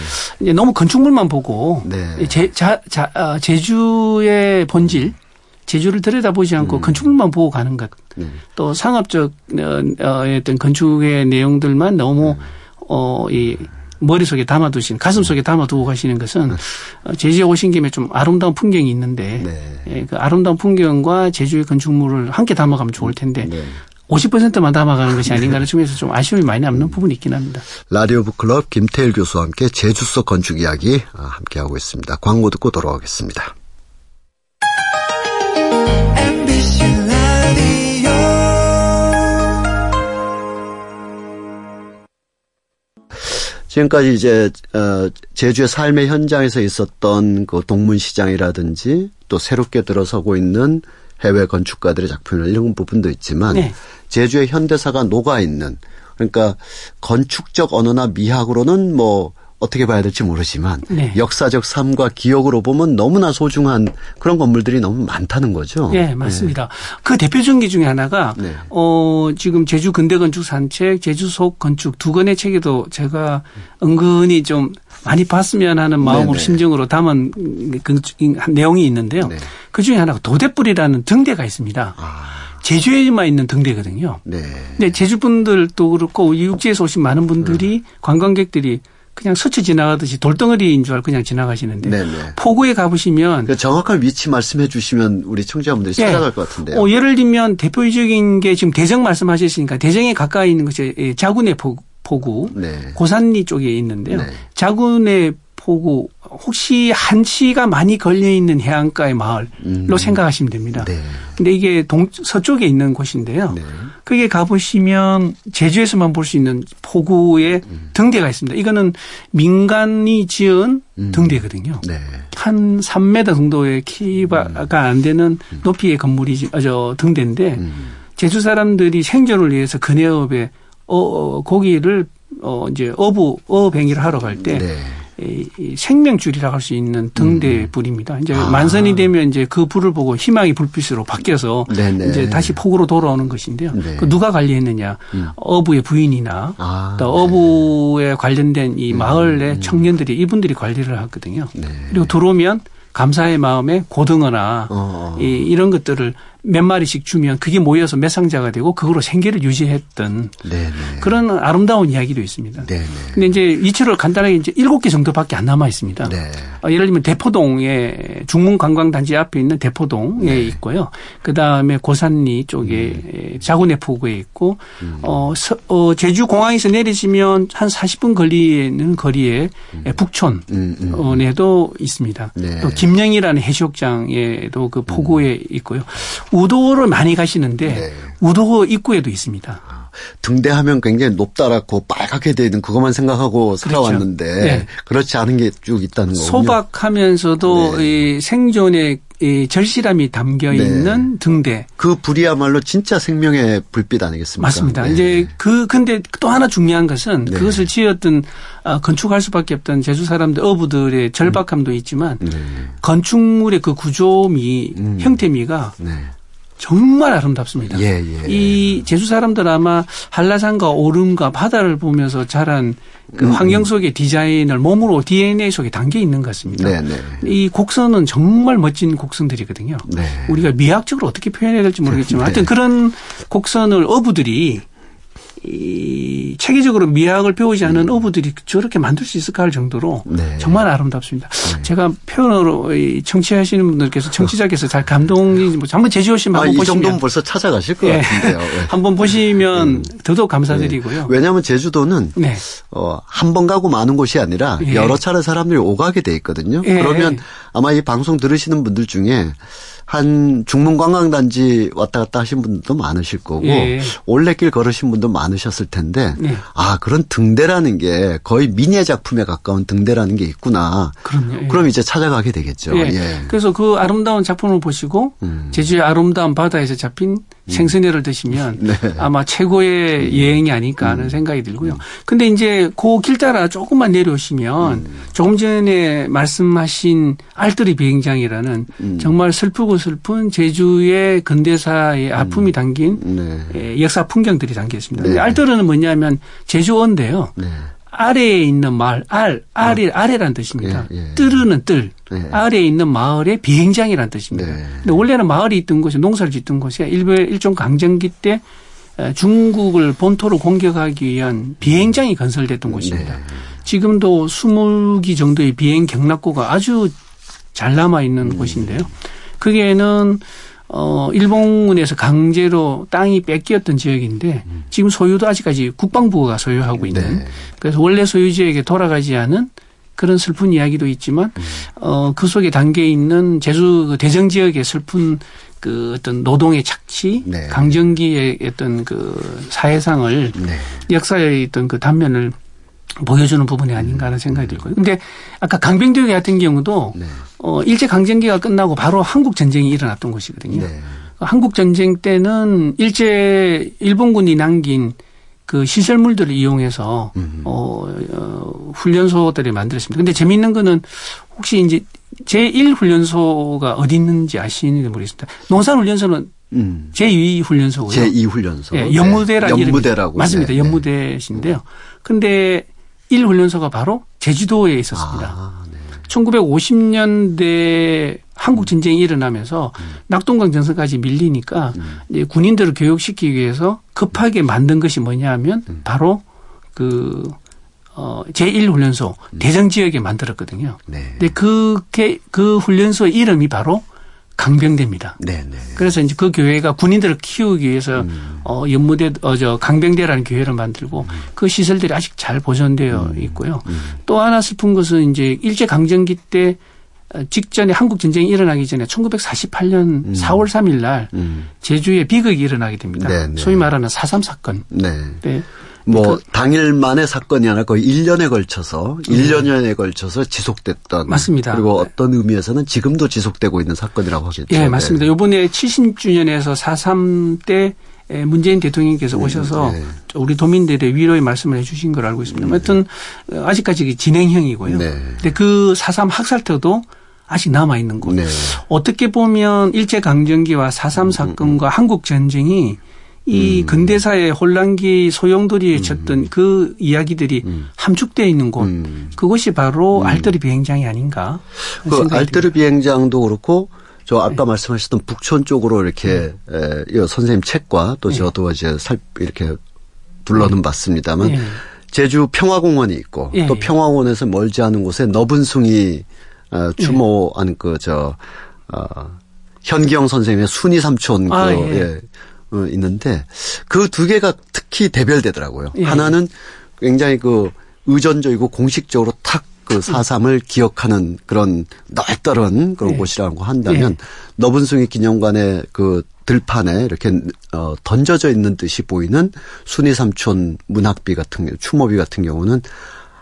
이제 너무 건축물만 보고 네. 제, 자, 자, 어, 제주의 본질 제주를 들여다보지 않고 음. 건축물만 보고 가는 것. 네. 또 상업적 어, 어, 어떤 건축의 내용들만 너무 네. 어이 머릿속에 담아두신 가슴속에 담아두고 가시는 것은 어, 제주에 오신 김에 좀 아름다운 풍경이 있는데 네. 예, 그 아름다운 풍경과 제주의 건축물을 함께 담아가면 좋을 텐데 네. 50%만 담아가는 것이 아닌가 하는 (laughs) 측면에서 좀 아쉬움이 많이 남는 부분이 있긴 합니다. 라디오 북클럽 김태일 교수와 함께 제주 속 건축 이야기 아, 함께 하고 있습니다. 광고 듣고 돌아오겠습니다. 지금까지 이제 어 제주의 삶의 현장에서 있었던 그 동문 시장이라든지 또 새롭게 들어서고 있는 해외 건축가들의 작품을 이런 부분도 있지만 네. 제주의 현대사가 녹아 있는 그러니까 건축적 언어나 미학으로는 뭐 어떻게 봐야 될지 모르지만 네. 역사적 삶과 기억으로 보면 너무나 소중한 그런 건물들이 너무 많다는 거죠. 네, 맞습니다. 네. 그 대표적인 게 중에 하나가 네. 어 지금 제주 근대 건축 산책, 제주 속 건축 두 권의 책에도 제가 은근히 좀 많이 봤으면 하는 마음으로 네네. 심정으로 담은 그 내용이 있는데요. 네. 그 중에 하나가 도대뿔이라는 등대가 있습니다. 아. 제주에만 있는 등대거든요. 네. 근데 제주 분들도 그렇고 육지에서 오신 많은 분들이 음. 관광객들이 그냥 스쳐 지나가듯이 돌덩어리인 줄 알고 그냥 지나가시는데 네네. 포구에 가보시면 그 정확한 위치 말씀해 주시면 우리 청자분들이 네. 찾아갈 것 같은데요. 어, 예를 들면 대표적인 게 지금 대정 말씀하셨으니까 대정에 가까이 있는 것이 자군의 포구, 포구 네. 고산리 쪽에 있는데요. 네. 자군의 포구 혹시 한시가 많이 걸려 있는 해안가의 마을로 음. 생각하시면 됩니다. 네. 근데 이게 동 서쪽에 있는 곳인데요. 네. 그게 가보시면 제주에서만 볼 수 있는 포구의 음. 등대가 있습니다. 이거는 민간이 지은 음. 등대거든요. 네. 한 3m 정도의 키가 음. 안 되는 음. 높이의 건물이 아, 저 등대인데 음. 제주 사람들이 생존을 위해서 근해업에 어, 어 고기를 어 이제 어부 어뱅이를 하러 갈때 네. 생명줄이라고 할 수 있는 등대 음. 불입니다. 이제 아. 만선이 되면 이제 그 불을 보고 희망의 불빛으로 바뀌어서 네네. 이제 다시 폭으로 돌아오는 것인데요. 네. 그 누가 관리했느냐? 음. 어부의 부인이나 아. 또 어부에 관련된 이 음. 마을의 음. 청년들이 이분들이 관리를 하거든요. 네. 그리고 들어오면 감사의 마음에 고등어나 어. 어. 이, 이런 것들을 몇 마리씩 주면 그게 모여서 매상자가 되고 그거로 생계를 유지했던 네네. 그런 아름다운 이야기도 있습니다. 네네. 근데 이제 위치를 간단하게 이제 일곱 개 정도밖에 안 남아 있습니다. 네. 어, 예를 들면 대포동에 중문 관광단지 앞에 있는 대포동에 네. 있고요. 그 다음에 고산리 쪽에 음. 자구내 포구에 있고 음. 어, 서, 어, 제주 공항에서 내리시면 한 40분 거리에는 거리에 음. 북촌에도 음, 음, 음. 있습니다. 네. 또 김영이라는 해수욕장에도 그 포구에 있고요. 우도를 많이 가시는데 네. 우도 입구에도 있습니다. 등대하면 굉장히 높다랗고 빨갛게 되는 그것만 생각하고 그렇죠. 살아왔는데 네. 그렇지 않은 게 쭉 있다는 거군요. 소박하면서도 네. 이 생존의 이 절실함이 담겨 네. 있는 등대. 그 불이야말로 진짜 생명의 불빛 아니겠습니까? 맞습니다. 네. 이제 그 근데 또 하나 중요한 것은 네. 그것을 지었던 아, 건축할 수밖에 없던 제주 사람들 어부들의 절박함도 있지만 네. 건축물의 그 구조미 음. 형태미가 네. 정말 아름답습니다. 예, 예. 이 제주 사람들 아마 한라산과 오름과 바다를 보면서 자란 그 음. 환경 속의 디자인을 몸으로 DNA 속에 담겨 있는 것 같습니다. 네, 네. 이 곡선은 정말 멋진 곡선들이거든요. 네. 우리가 미학적으로 어떻게 표현해야 될지 모르겠지만 (laughs) 네. 하여튼 그런 곡선을 어부들이 이 체계적으로 미학을 배우지 않은 음. 어부들이 저렇게 만들 수 있을까 할 정도로 네. 정말 아름답습니다. 네. 제가 표현으로 청취하시는 분들께서 청취자께서 잘 감동이 뭐 한번 제주 오시면 아, 한번 이 보시면 정도면 벌써 찾아가실 것 네. 같은데요. 네. (laughs) 한번 보시면 음. 더더욱 감사드리고요. 네. 왜냐하면 제주도는 네. 어, 한 번 가고 마는 곳이 아니라 예. 여러 차례 사람들이 오가게 돼 있거든요. 예. 그러면 아마 이 방송 들으시는 분들 중에 한 중문관광단지 왔다 갔다 하신 분들도 많으실 거고 예. 올레길 걸으신 분도 많으셨을 텐데 예. 아 그런 등대라는 게 거의 미니어 작품에 가까운 등대라는 게 있구나. 그럼요. 예. 그럼 이제 찾아가게 되겠죠. 예. 예. 그래서 그 아름다운 작품을 보시고 음. 제주의 아름다운 바다에서 잡힌 음. 생선회를 드시면 네. 아마 최고의 음. 여행이 아닐까 하는 음. 생각이 들고요. 근데 이제 그 길 따라 조금만 내려오시면 음. 조금 전에 말씀하신 알뜨리 비행장이라는 음. 정말 슬프고 슬픈 제주의 근대사의 아픔이 담긴 네. 예, 역사 풍경들이 담겨 있습니다. 네. 알뜨르는 뭐냐면 제주어인데요. 네. 아래에 있는 마을, 알, 알이, 아. 아래란 뜻입니다. 예, 예. 뜨르는 뜰. 네. 아래에 있는 마을의 비행장이라는 뜻입니다. 네. 근데 원래는 마을이 있던 곳이 농사를 짓던 곳이 일본 일종 강점기 때 중국을 본토로 공격하기 위한 비행장이 건설됐던 곳입니다. 네. 지금도 20기 정도의 비행 경락고가 아주 잘 남아 있는 음. 곳인데요. 그게는 어 일본에서 강제로 땅이 뺏겼던 지역인데 음. 지금 소유도 아직까지 국방부가 소유하고 있는 네. 그래서 원래 소유지에게 돌아가지 않은 그런 슬픈 이야기도 있지만 음. 어그 속에 담겨 있는 제주 그 대정 지역의 슬픈 그 어떤 노동의 착취, 네. 강정기의 어떤 그 사회상을 네. 역사의 어떤 그 단면을 보여주는 부분이 아닌가 하는 생각이 들고요. 근데 아까 강병대교 같은 경우도 네. 어 일제 강점기가 끝나고 바로 한국 전쟁이 일어났던 곳이거든요. 네. 한국 전쟁 때는 일제 일본군이 남긴 그 시설물들을 이용해서 어, 어 훈련소들이 만들었습니다. 근데 재미있는 거는 혹시 이제 제1 훈련소가 어디 있는지 아시는지 모르겠습니다. 농산 훈련소는 음. 제2 훈련소고요. 제2 훈련소. 예, 연무대라는 네. 연무대라고. 맞습니다. 네. 연무대신데요. 근데 1 훈련소가 바로 제주도에 있었습니다. 아, 네. 1950년대 한국 전쟁이 일어나면서 음. 낙동강 전선까지 밀리니까 음. 이제 군인들을 교육시키기 위해서 급하게 만든 것이 뭐냐하면 음. 바로 그 어, 제1훈련소 음. 대전 지역에 만들었거든요. 네. 근데 그, 그 훈련소 이름이 바로 강병대입니다. 네, 네. 그래서 이제 그 교회가 군인들을 키우기 위해서 음. 어 연무대 어저 강병대라는 교회를 만들고 음. 그 시설들이 아직 잘 보존되어 음. 있고요. 음. 또 하나 슬픈 것은 이제 일제 강점기 때 직전에 한국 전쟁이 일어나기 전에 1948년 4월 3일 날 제주에 비극이 일어나게 됩니다. 네, 네. 소위 말하는 4.3 사건. 네. 네. 뭐 그, 당일만의 사건이 아니라 거의 1년에 걸쳐서 네. 1년여에 걸쳐서 지속됐던 맞습니다. 그리고 어떤 의미에서는 지금도 지속되고 있는 사건이라고 하겠죠. 예, 맞습니다. 네. 이번에 70주년에서 4.3 때 문재인 대통령께서 음, 오셔서 네. 우리 도민들의 위로의 말씀을 해 주신 걸 알고 있습니다. 네. 하여튼 아직까지 진행형이고요. 네. 근데 그4.3 학살터도 아직 남아 있는 곳. 네. 어떻게 보면 일제 강점기와 4.3 음, 음, 사건과 음, 음. 한국 전쟁이 이 음. 근대사의 혼란기 소용돌이에 쳤던 음. 그 이야기들이 음. 함축되어 있는 곳 음. 그것이 바로 음. 알뜨리 비행장이 아닌가 그 알뜨리 비행장도 그렇고 저 아까 네. 말씀하셨던 북촌 쪽으로 이렇게 네. 에, 선생님 책과 또 네. 저도 이제 살 이렇게 둘러는 네. 봤습니다만 네. 제주 평화공원이 있고 네. 또 평화공원에서 멀지 않은 곳에 너분숭이 어, 추모한 그저 어, 현기영 선생님의 순이 삼촌 아, 그 예. 예. 어, 있는데 그 두 개가 특히 대별되더라고요. 예. 하나는 굉장히 그 의존적이고 공식적으로 탁 그 사삼을 기억하는 그런 널떠른 그런 예. 곳이라고 한다면 예. 너분숭이 기념관의 그 들판에 이렇게 어 던져져 있는 듯이 보이는 순이 삼촌 문학비 같은 경우, 추모비 같은 경우는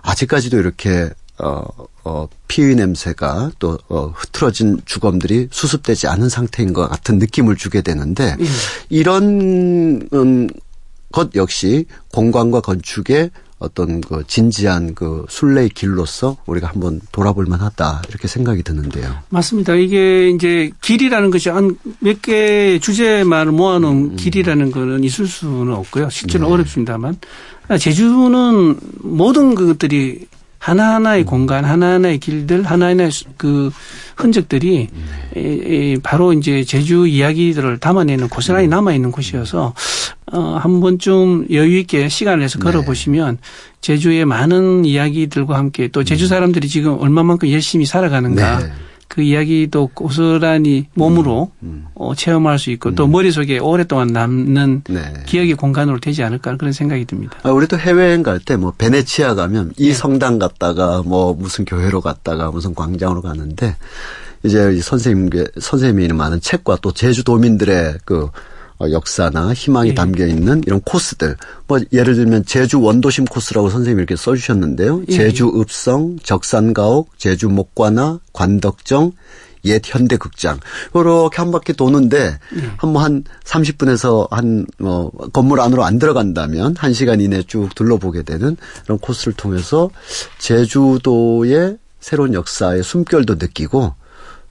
아직까지도 이렇게 어, 어, 피의 냄새가 또, 어, 흐트러진 주검들이 수습되지 않은 상태인 것 같은 느낌을 주게 되는데, 예. 이런, 음, 것 역시 공간과 건축의 어떤 그 진지한 그 순례의 길로서 우리가 한번 돌아볼 만하다 이렇게 생각이 드는데요. 맞습니다. 이게 이제 길이라는 것이 한 몇개 주제만을 모아놓은 음. 길이라는 거는 있을 수는 없고요. 실제로 네. 어렵습니다만 제주는 모든 것들이 하나하나의 음. 공간, 하나하나의 길들, 하나하나의 그 흔적들이 네. 바로 이제 제주 이야기들을 담아내는 고스란히 음. 남아있는 곳이어서 어, 한 번쯤 여유 있게 시간을 내서 네. 걸어 보시면 제주의 많은 이야기들과 함께 또 제주 음. 사람들이 지금 얼마만큼 열심히 살아가는가 네. 그 이야기도 고스란히 몸으로 음, 음. 어, 체험할 수 있고 음. 또 머릿속에 오랫동안 남는 네. 기억의 공간으로 되지 않을까 그런 생각이 듭니다. 아, 우리 도 해외여행 갈 때 뭐 베네치아 가면 이 네. 성당 갔다가 뭐 무슨 교회로 갔다가 무슨 광장으로 가는데 이제 선생님 선생님이 많은 책과 또 제주도민들의 그 어, 역사나 희망이 네. 담겨 있는 이런 코스들. 뭐 예를 들면 제주 원도심 코스라고 선생님이 이렇게 써 주셨는데요. 예. 제주 읍성, 적산가옥, 제주 목관화, 관덕정, 옛 현대 극장. 이렇게 한 바퀴 도는데 네. 한뭐 한 30분에서 한뭐 건물 안으로 안 들어간다면 1시간 이내 쭉 둘러보게 되는 이런 코스를 통해서 제주도의 새로운 역사의 숨결도 느끼고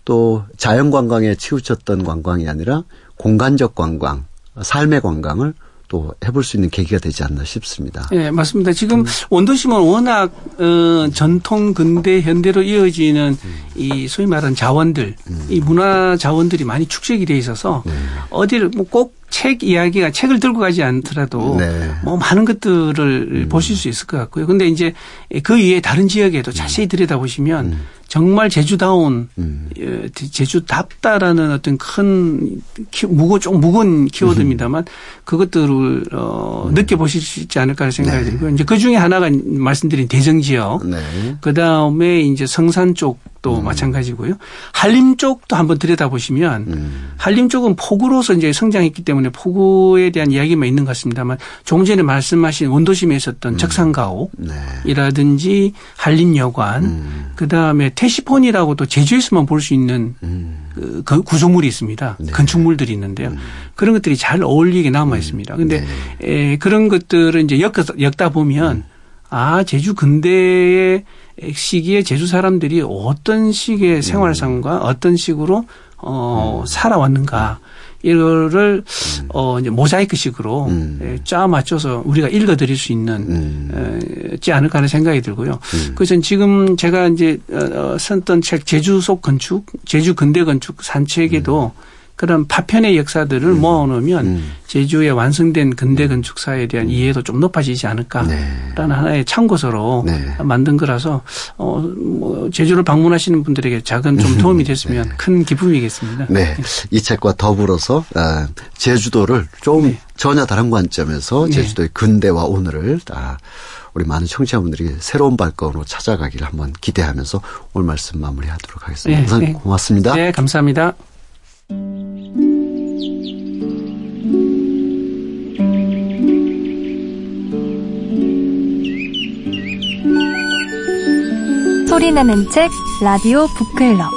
또 자연 관광에 치우쳤던 관광이 아니라 공간적 관광, 삶의 관광을 또 해볼 수 있는 계기가 되지 않나 싶습니다. 네, 맞습니다. 지금 음. 원도심은 워낙 어, 전통 근대 현대로 이어지는 음. 이 소위 말하는 자원들, 음. 이 문화 자원들이 많이 축적이 돼 있어서 네. 어디를 뭐꼭 책 이야기가 책을 들고 가지 않더라도 네. 뭐 많은 것들을 음. 보실 수 있을 것 같고요. 근데 이제 그 이외에 다른 지역에도 자세히 들여다보시면 음. 정말 제주다운 음. 예, 제주답다라는 어떤 큰 키, 무거 좀 무거운 키워드입니다만 그것들을 어 음. 느껴보실 수 있지 않을까 생각이 네. 들고요. 이제 그 중에 하나가 말씀드린 대정 지역, 네. 그 다음에 이제 성산 쪽 도 음. 마찬가지고요. 한림 쪽도 한번 들여다보시면 음. 한림 쪽은 폭우로서 이제 성장했기 때문에 폭우에 대한 이야기만 있는 것 같습니다만 조금 전에 말씀하신 원도심에 있었던 음. 적산가옥이라든지 네. 한림여관, 음. 그 다음에 테시폰이라고도 제주에서만 볼 수 있는 음. 그, 그 구조물이 있습니다. 네. 건축물들이 있는데요. 음. 그런 것들이 잘 어울리게 남아 있습니다. 근데 네. 에, 그런 것들을 이제 엮, 엮다 보면 음. 아 제주 근대의 시기에 제주 사람들이 어떤 식의 생활상과 어떤 식으로 어, 음. 살아왔는가. 이거를 음. 어 이제 모자이크식으로 음. 예, 짜 맞춰서 우리가 읽어드릴 수 있는 음. 지 않을까 하는 생각이 들고요. 음. 그래서 지금 제가 이제 어, 어 썼던 책 제주 속 건축, 제주 근대 건축 산책에도 음. 그런 파편의 역사들을 음. 모아놓으면 음. 제주의 완성된 근대 음. 건축사에 대한 음. 이해도 좀 높아지지 않을까라는 네. 하나의 참고서로 네. 만든 거라서 어, 뭐 제주를 방문하시는 분들에게 작은 좀 도움이 됐으면 네. 큰 기쁨이겠습니다. 네. 이 책과 더불어서 아, 제주도를 좀 네. 전혀 다른 관점에서 네. 제주도의 근대와 오늘을 다 우리 많은 청취자분들이 새로운 발걸음으로 찾아가기를 한번 기대하면서 오늘 말씀 마무리하도록 하겠습니다. 네, 고맙습니다. 네, 감사합니다. 소리나는 책 라디오 북클럽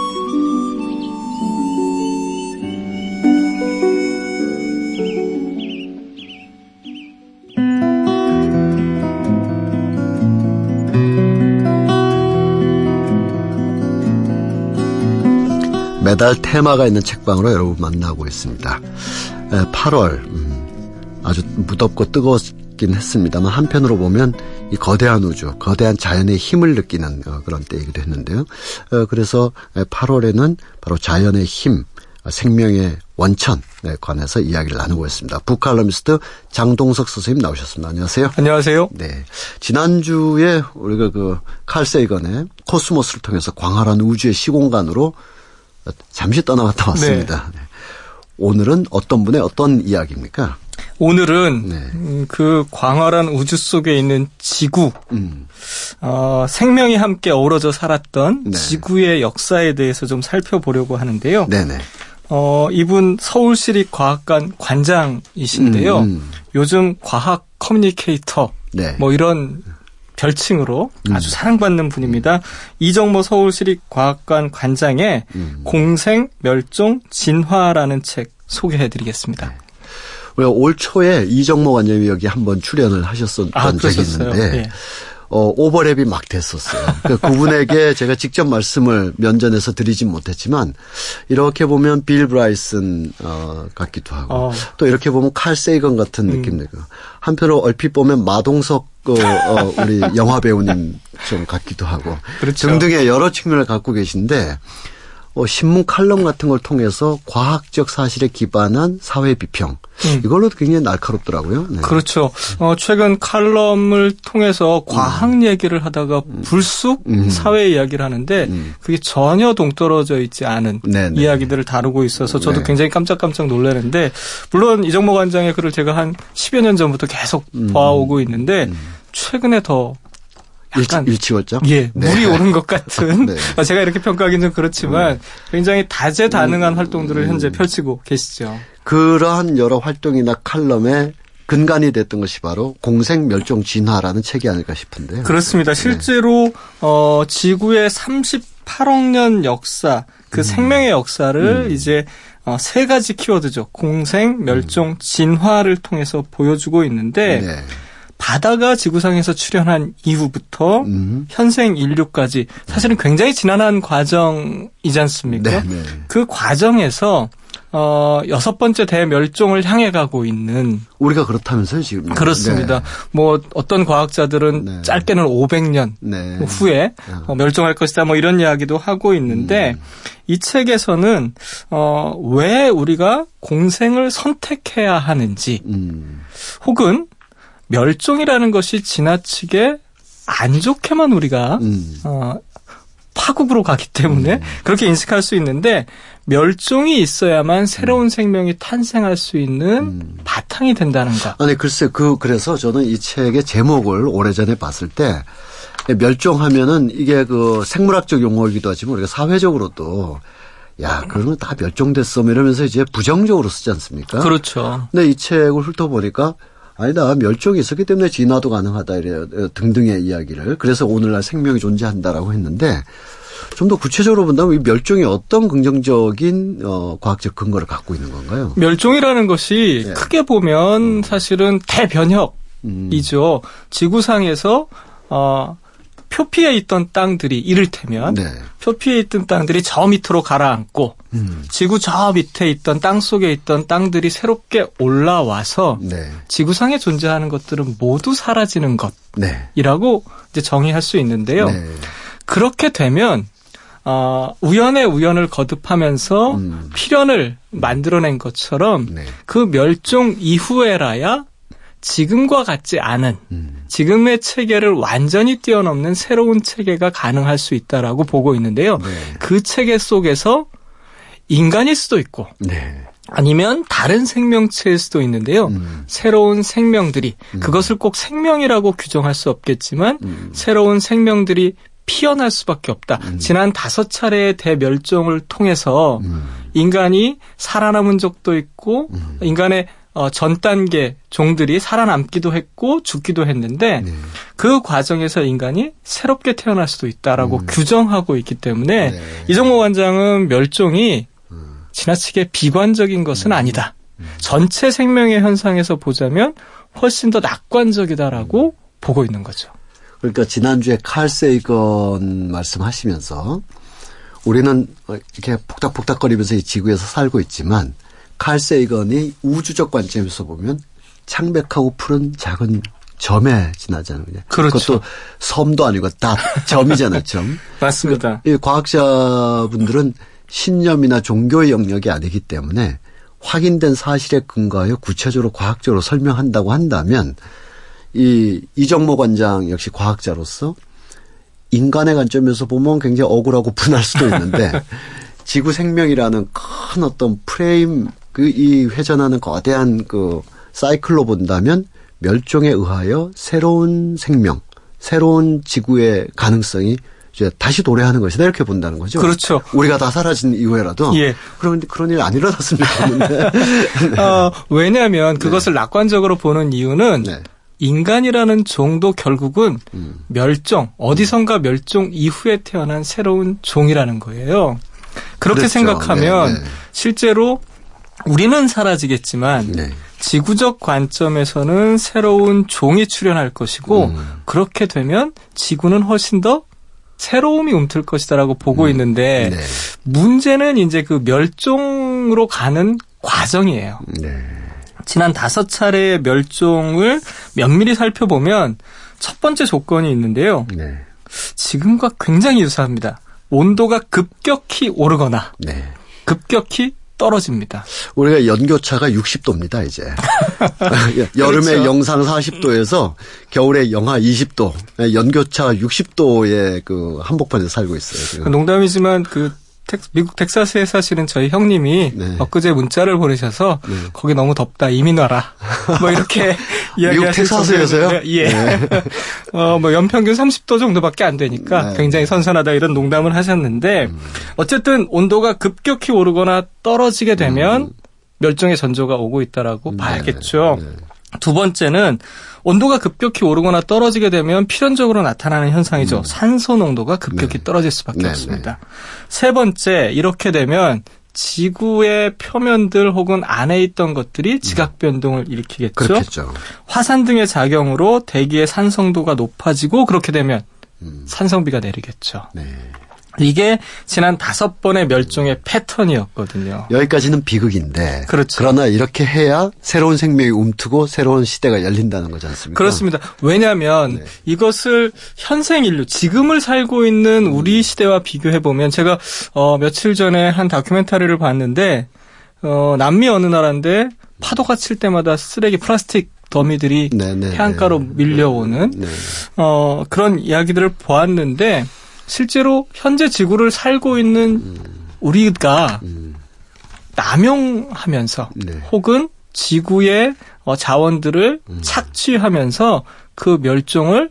매달 테마가 있는 책방으로 여러분 만나고 있습니다. 8월 음, 아주 무덥고 뜨거웠긴 했습니다만 한편으로 보면 이 거대한 우주, 거대한 자연의 힘을 느끼는 어, 그런 때이기도 했는데요. 어, 그래서 8월에는 바로 자연의 힘, 생명의 원천에 관해서 이야기를 나누고 있습니다. 북칼럼니스트 장동석 선생님 나오셨습니다. 안녕하세요. 안녕하세요. 네. 지난주에 우리가 그 칼 세이건의 코스모스를 통해서 광활한 우주의 시공간으로 잠시 떠나갔다 왔습니다. 네. 오늘은 어떤 분의 어떤 이야기입니까? 오늘은 네. 음, 그 광활한 우주 속에 있는 지구, 음. 어, 생명이 함께 어우러져 살았던 네. 지구의 역사에 대해서 좀 살펴보려고 하는데요. 네네. 어, 이분 서울시립과학관 관장이신데요. 음, 음. 요즘 과학 커뮤니케이터 네. 뭐 이런 별칭으로 음. 아주 사랑받는 분입니다. 이정모 서울시립과학관 관장의 음. 공생 멸종 진화라는 책 소개해드리겠습니다. 네. 우리가 올 초에 이정모 관장이 여기 한번 출연을 하셨었던 아, 적이 있는데 네. 어, 오버랩이 막 됐었어요. 그 그분에게 제가 직접 말씀을 면전에서 드리진 못했지만 이렇게 보면 빌 브라이슨 어, 같기도 하고 어. 또 이렇게 보면 칼 세이건 같은 음. 느낌 들고 한편으로 얼핏 보면 마동석 그, 어, 우리 영화 배우님 좀 같기도 하고 그렇죠. 등등의 여러 측면을 갖고 계신데 어, 신문 칼럼 같은 걸 통해서 과학적 사실에 기반한 사회 비평 음. 이걸로도 굉장히 날카롭더라고요. 네. 그렇죠. 어, 최근 칼럼을 통해서 과학 음. 얘기를 하다가 음. 불쑥 음. 사회 이야기를 하는데 음. 그게 전혀 동떨어져 있지 않은 네네. 네. 이야기들을 다루고 있어서 저도 네. 굉장히 깜짝깜짝 놀라는데 물론 이정모 관장의 글을 제가 한 10여 년 전부터 계속 음. 봐오고 있는데 최근에 더 약간 일치, 일치웠죠? 예, 네. 물이 오른 것 같은. (laughs) 네. 아, 제가 이렇게 평가하기는 좀 그렇지만 음. 굉장히 다재다능한 음. 활동들을 현재 펼치고 계시죠. 그러한 여러 활동이나 칼럼에 근간이 됐던 것이 바로 공생 멸종 진화라는 책이 아닐까 싶은데요. 그렇습니다. 네. 실제로 네. 어 지구의 38억 년 역사, 그 음. 생명의 역사를 음. 이제 어, 세 가지 키워드죠. 공생, 멸종, 음. 진화를 통해서 보여주고 있는데 네. 바다가 지구상에서 출현한 이후부터 음. 현생 인류까지 사실은 굉장히 지난한 과정이지 않습니까? 네, 네. 그 과정에서 어, 여섯 번째 대멸종을 향해 가고 있는. 우리가 그렇다면서요, 지금? 그렇습니다. 네. 뭐, 어떤 과학자들은 네. 짧게는 500년 네. 뭐 후에 네. 어, 멸종할 것이다, 뭐 이런 이야기도 하고 있는데, 음. 이 책에서는, 어, 왜 우리가 공생을 선택해야 하는지, 음. 혹은 멸종이라는 것이 지나치게 안 좋게만 우리가, 음. 어, 파국으로 가기 때문에 음. 그렇게 인식할 수 있는데 멸종이 있어야만 새로운 음. 생명이 탄생할 수 있는 음. 바탕이 된다는 것. 아니 글쎄 그 그래서 저는 이 책의 제목을 오래전에 봤을 때 멸종하면은 이게 그 생물학적 용어이기도 하지만 우리가 사회적으로도 야, 그러면 다 멸종됐어. 뭐 이러면서 이제 부정적으로 쓰지 않습니까? 그렇죠. 근데 이 책을 훑어보니까 아니다. 멸종이 있었기 때문에 진화도 가능하다. 이래 등등의 이야기를. 그래서 오늘날 생명이 존재한다라고 했는데 좀 더 구체적으로 본다면 이 멸종이 어떤 긍정적인 어, 과학적 근거를 갖고 있는 건가요? 멸종이라는 것이 네. 크게 보면 음. 사실은 대변혁이죠. 음. 지구상에서 어, 표피에 있던 땅들이 이를테면 네. 표피에 있던 땅들이 저 밑으로 가라앉고 음. 지구 저 밑에 있던 땅 속에 있던 땅들이 새롭게 올라와서 네. 지구상에 존재하는 것들은 모두 사라지는 것이라고 네. 이제 정의할 수 있는데요. 네. 그렇게 되면 어, 우연의 우연을 거듭하면서 음. 필연을 만들어낸 것처럼 네. 그 멸종 이후에라야 지금과 같지 않은 음. 지금의 체계를 완전히 뛰어넘는 새로운 체계가 가능할 수 있다라고 보고 있는데요. 네. 그 체계 속에서 인간일 수도 있고 네. 아니면 다른 생명체일 수도 있는데요. 음. 새로운 생명들이 음. 그것을 꼭 생명이라고 규정할 수 없겠지만 음. 새로운 생명들이 피어날 수밖에 없다. 음. 지난 다섯 차례의 대멸종을 통해서 음. 인간이 살아남은 적도 있고 인간의 어, 전 단계 종들이 살아남기도 했고 죽기도 했는데 네. 그 과정에서 인간이 새롭게 태어날 수도 있다라고 음. 규정하고 있기 때문에 네. 이정모 관장은 멸종이 음. 지나치게 비관적인 것은 음. 아니다. 음. 전체 생명의 현상에서 보자면 훨씬 더 낙관적이다라고 음. 보고 있는 거죠. 그러니까 지난주에 칼 세이건 말씀하시면서 우리는 이렇게 폭닥폭닥거리면서 이 지구에서 살고 있지만 칼 세이건이 우주적 관점에서 보면 창백하고 푸른 작은 점에 지나잖아요. 그렇죠. 그것도 섬도 아니고 다 점이잖아요, 점. (laughs) 맞습니다. 이 과학자분들은 신념이나 종교의 영역이 아니기 때문에 확인된 사실에 근거하여 구체적으로 과학적으로 설명한다고 한다면 이 이정모 관장 역시 과학자로서 인간의 관점에서 보면 굉장히 억울하고 분할 수도 있는데 (laughs) 지구 생명이라는 큰 어떤 프레임 그 이 회전하는 거대한 그 사이클로 본다면 멸종에 의하여 새로운 생명, 새로운 지구의 가능성이 이제 다시 도래하는 것이다 이렇게 본다는 거죠. 그렇죠. 우리가 다 사라진 이후에라도. 예. 그런데 그런 일안 좋겠는데. 네. (laughs) 어, 왜냐하면 그것을 네. 낙관적으로 보는 이유는 네. 인간이라는 종도 결국은 음. 멸종, 어디선가 멸종 이후에 태어난 새로운 종이라는 거예요. 그렇게 그렇죠. 생각하면 네, 네. 실제로 우리는 사라지겠지만 네. 지구적 관점에서는 새로운 종이 출현할 것이고 음. 그렇게 되면 지구는 훨씬 더 새로움이 움틀 것이다라고 보고 음. 있는데 네. 문제는 이제 그 멸종으로 가는 과정이에요. 네. 지난 다섯 차례의 멸종을 면밀히 살펴보면 첫 번째 조건이 있는데요. 네. 지금과 굉장히 유사합니다. 온도가 급격히 오르거나 네. 급격히 떨어집니다. 우리가 연교차가 60도입니다, 이제. (laughs) 여름에 그렇죠. 영상 40도에서 겨울에 영하 20도. 연교차 60도의 그 한복판에 살고 있어요. 지금. 농담이지만 그 텍, 미국 텍사스에 사시는 저희 형님이 네. 엊그제 문자를 보내셔서 네. 거기 너무 덥다 이민 와라 (laughs) 뭐 이렇게 미국 텍사스에서요? 예. 네. (laughs) 어뭐 연평균 30도 정도밖에 안 되니까 네. 굉장히 선선하다 이런 농담을 하셨는데 음. 어쨌든 온도가 급격히 오르거나 떨어지게 되면 음. 멸종의 전조가 오고 있다라고 네. 봐야겠죠. 네. 두 번째는 온도가 급격히 오르거나 떨어지게 되면 필연적으로 나타나는 현상이죠. 음. 산소 농도가 급격히 네. 떨어질 수밖에 네. 없습니다. 네. 세 번째, 이렇게 되면 지구의 표면들 혹은 안에 있던 것들이 지각 변동을 일으키겠죠. 그렇겠죠. 화산 등의 작용으로 대기의 산성도가 높아지고 그렇게 되면 음. 산성비가 내리겠죠. 네. 이게 지난 다섯 번의 멸종의 패턴이었거든요. 여기까지는 비극인데. 그렇죠. 그러나 이렇게 해야 새로운 생명이 움트고 새로운 시대가 열린다는 거지 않습니까? 그렇습니다. 왜냐하면 네. 이것을 현생 인류, 지금을 살고 있는 우리 시대와 비교해 보면 제가 어, 며칠 전에 한 다큐멘터리를 봤는데 어, 남미 어느 나라인데 파도가 칠 때마다 쓰레기 플라스틱 더미들이 네네, 네, 해안가로 네. 밀려오는 네. 어, 그런 이야기들을 보았는데 실제로 현재 지구를 살고 있는 음. 우리가 음. 남용하면서 네. 혹은 지구의 어, 자원들을 음. 착취하면서 그 멸종을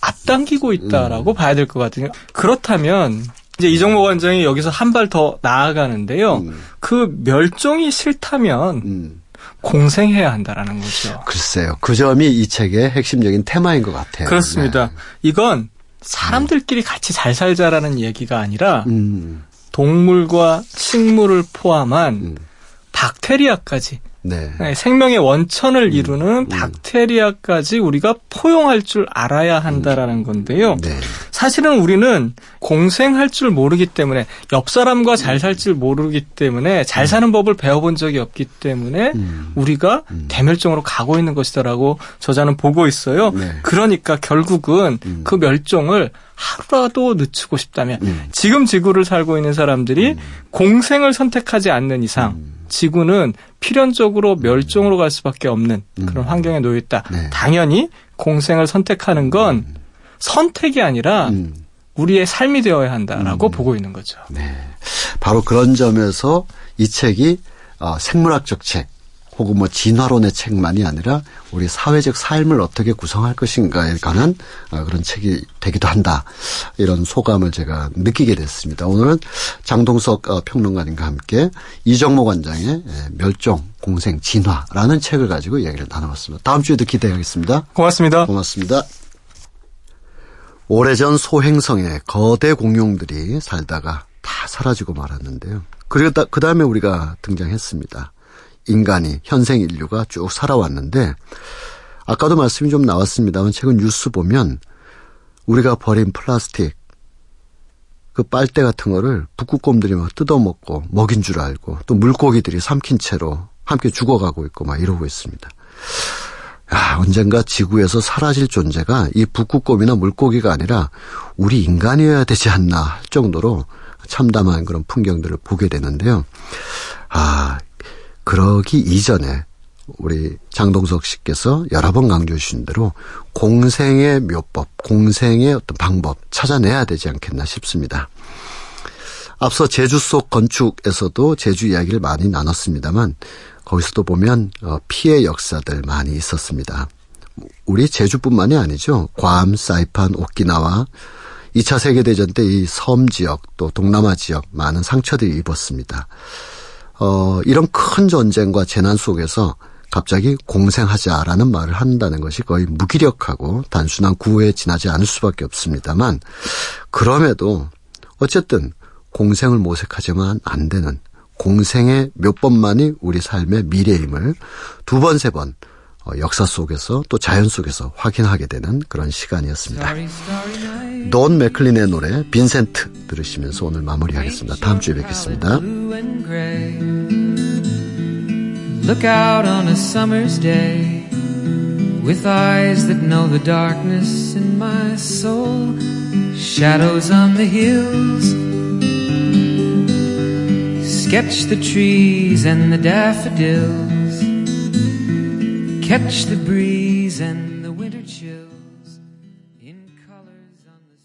앞당기고 있다라고 음. 봐야 될 것 같아요. 그렇다면 이제 이정모 관장이 여기서 한 발 더 나아가는데요. 음. 그 멸종이 싫다면 음. 공생해야 한다라는 거죠. 글쎄요. 그 점이 이 책의 핵심적인 테마인 것 같아요. 그렇습니다. 네. 이건 사람들끼리 같이 잘 살자라는 얘기가 아니라 음. 동물과 식물을 포함한 음. 박테리아까지 네. 네, 생명의 원천을 음. 이루는 음. 박테리아까지 우리가 포용할 줄 알아야 한다라는 음. 건데요. 네. 사실은 우리는 공생할 줄 모르기 때문에 옆 사람과 잘 살 줄 모르기 때문에 잘 사는 법을 배워본 적이 없기 때문에 음. 우리가 음. 대멸종으로 가고 있는 것이다라고 저자는 보고 있어요. 네. 그러니까 결국은 음. 그 멸종을 하루라도 늦추고 싶다면 지금 지구를 살고 있는 사람들이 공생을 선택하지 않는 이상 지구는 필연적으로 멸종으로 갈 수밖에 없는 음. 그런 환경에 놓여 있다. 네. 당연히 공생을 선택하는 건 음. 선택이 아니라 음. 우리의 삶이 되어야 한다라고 음. 보고 있는 거죠. 네. 바로 그런 점에서 이 책이 어, 생물학적 책, 혹은 뭐 진화론의 책만이 아니라 우리 사회적 삶을 어떻게 구성할 것인가에 관한 어, 그런 책이 되기도 한다. 이런 소감을 제가 느끼게 됐습니다. 오늘은 장동석 어, 평론가님과 함께 이정모 관장의 예, 멸종, 공생, 진화라는 책을 가지고 이야기를 나눠봤습니다. 다음 주에도 기대하겠습니다. 고맙습니다. 고맙습니다. 오래전 소행성에 거대 공룡들이 살다가 다 사라지고 말았는데요. 그리고 그 다음에 우리가 등장했습니다. 인간이 현생 인류가 쭉 살아왔는데 아까도 말씀이 좀 나왔습니다만 최근 뉴스 보면 우리가 버린 플라스틱 그 빨대 같은 거를 북극곰들이 막 뜯어먹고 먹인 줄 알고 또 물고기들이 삼킨 채로 함께 죽어가고 있고 막 이러고 있습니다. 야, 언젠가 지구에서 사라질 존재가 이 북극곰이나 물고기가 아니라 우리 인간이어야 되지 않나 할 정도로 참담한 그런 풍경들을 보게 되는데요. 아, 그러기 이전에 우리 장동석 씨께서 여러 번 강조해 주신 대로 공생의 묘법, 공생의 어떤 방법 찾아내야 되지 않겠나 싶습니다. 앞서 제주 속 건축에서도 제주 이야기를 많이 나눴습니다만 거기서도 보면 어, 피해 역사들 많이 있었습니다. 우리 제주뿐만이 아니죠. 괌, 사이판, 오키나와 2차 세계대전 때 이 섬 지역 또 동남아 지역 많은 상처들이 입었습니다. 어, 이런 큰 전쟁과 재난 속에서 갑자기 공생하자라는 말을 한다는 것이 거의 무기력하고 단순한 구호에 지나지 않을 수밖에 없습니다만 그럼에도 어쨌든 공생을 모색하지만 안 되는 공생의 몇 번만이 우리 삶의 미래임을 두 번, 세 번, 어, 역사 속에서 또 자연 속에서 확인하게 되는 그런 시간이었습니다. 돈 맥클린의 노래 빈센트 들으시면서 오늘 마무리하겠습니다. 다음 주에 뵙겠습니다. Look out on a summer's day with eyes that know the darkness in my soul. Shadows on the hills. Sketch the trees and the daffodils. Catch the breeze and